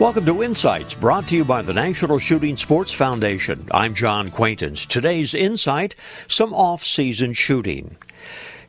Welcome to Insights, brought to you by the National Shooting Sports Foundation. I'm John Quaintance. Today's Insight some off season shooting.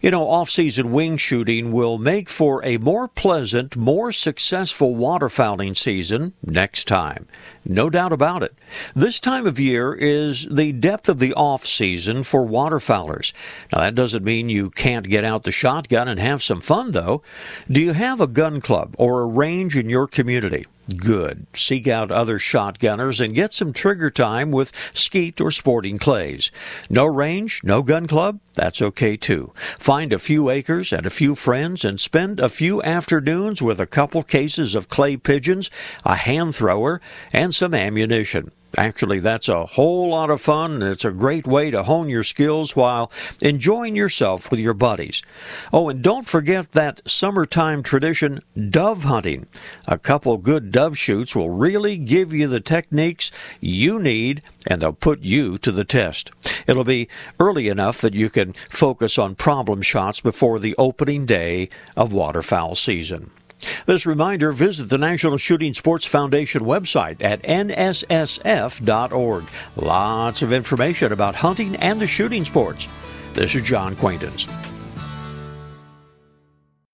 You know, off season wing shooting will make for a more pleasant, more successful waterfowling season next time. No doubt about it. This time of year is the depth of the off season for waterfowlers. Now, that doesn't mean you can't get out the shotgun and have some fun, though. Do you have a gun club or a range in your community? Good. Seek out other shotgunners and get some trigger time with skeet or sporting clays. No range, no gun club? That's okay too. Find a few acres and a few friends and spend a few afternoons with a couple cases of clay pigeons, a hand thrower, and some ammunition. Actually, that's a whole lot of fun, and it's a great way to hone your skills while enjoying yourself with your buddies. Oh, and don't forget that summertime tradition, dove hunting. A couple good dove shoots will really give you the techniques you need, and they'll put you to the test. It'll be early enough that you can focus on problem shots before the opening day of waterfowl season. This reminder visit the National Shooting Sports Foundation website at nssf.org. Lots of information about hunting and the shooting sports. This is John Quaintance.